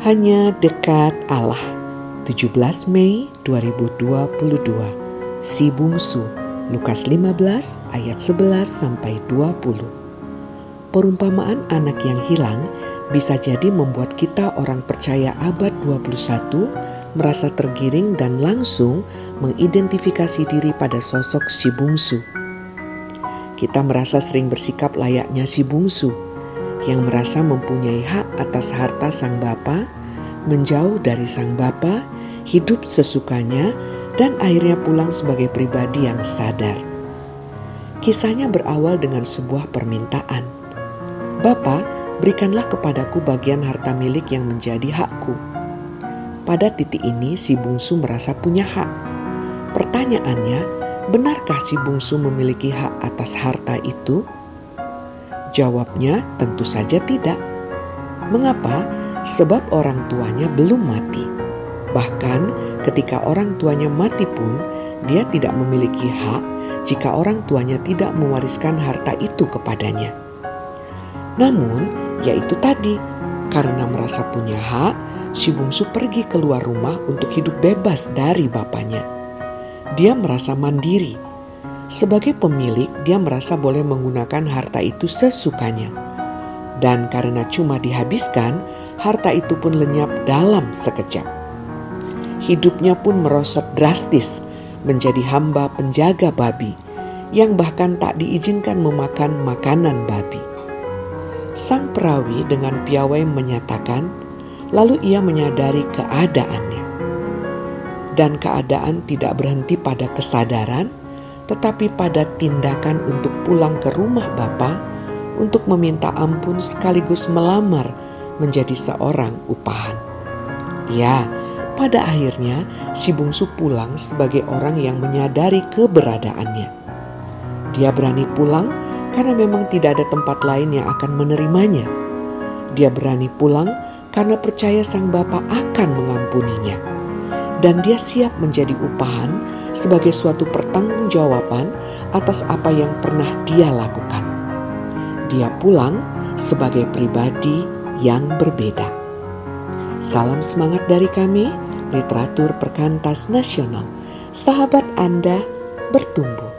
Hanya dekat Allah. 17 Mei 2022 Si Bungsu. Lukas 15 ayat 11 sampai 20 Perumpamaan anak yang hilang bisa jadi membuat kita orang percaya abad 21 merasa tergiring dan langsung mengidentifikasi diri pada sosok si bungsu. Kita merasa sering bersikap layaknya si bungsu yang merasa mempunyai hak atas harta sang bapa, menjauh dari sang bapa, hidup sesukanya, dan akhirnya pulang sebagai pribadi yang sadar. Kisahnya berawal dengan sebuah permintaan. Bapa, berikanlah kepadaku bagian harta milik yang menjadi hakku. Pada titik ini si bungsu merasa punya hak. Pertanyaannya, benarkah si bungsu memiliki hak atas harta itu? Jawabnya tentu saja tidak. Mengapa? Sebab orang tuanya belum mati. Bahkan ketika orang tuanya mati pun, dia tidak memiliki hak jika orang tuanya tidak mewariskan harta itu kepadanya. Namun, yaitu tadi, karena merasa punya hak, si bungsu pergi keluar rumah untuk hidup bebas dari bapaknya. Dia merasa mandiri sebagai pemilik, dia merasa boleh menggunakan harta itu sesukanya. Dan karena cuma dihabiskan, harta itu pun lenyap dalam sekejap. Hidupnya pun merosot drastis menjadi hamba penjaga babi yang bahkan tak diizinkan memakan makanan babi. Sang perawi dengan piawai menyatakan, lalu ia menyadari keadaannya. Dan keadaan tidak berhenti pada kesadaran, tetapi pada tindakan untuk pulang ke rumah Bapa untuk meminta ampun sekaligus melamar menjadi seorang upahan. Ya, pada akhirnya si bungsu pulang sebagai orang yang menyadari keberadaannya. Dia berani pulang karena memang tidak ada tempat lain yang akan menerimanya. Dia berani pulang karena percaya sang bapa akan mengampuninya. Dan dia siap menjadi upahan sebagai suatu pertanggungjawaban atas apa yang pernah dia lakukan. Dia pulang sebagai pribadi yang berbeda. Salam semangat dari kami, literatur perkantas nasional. Sahabat Anda bertumbuh.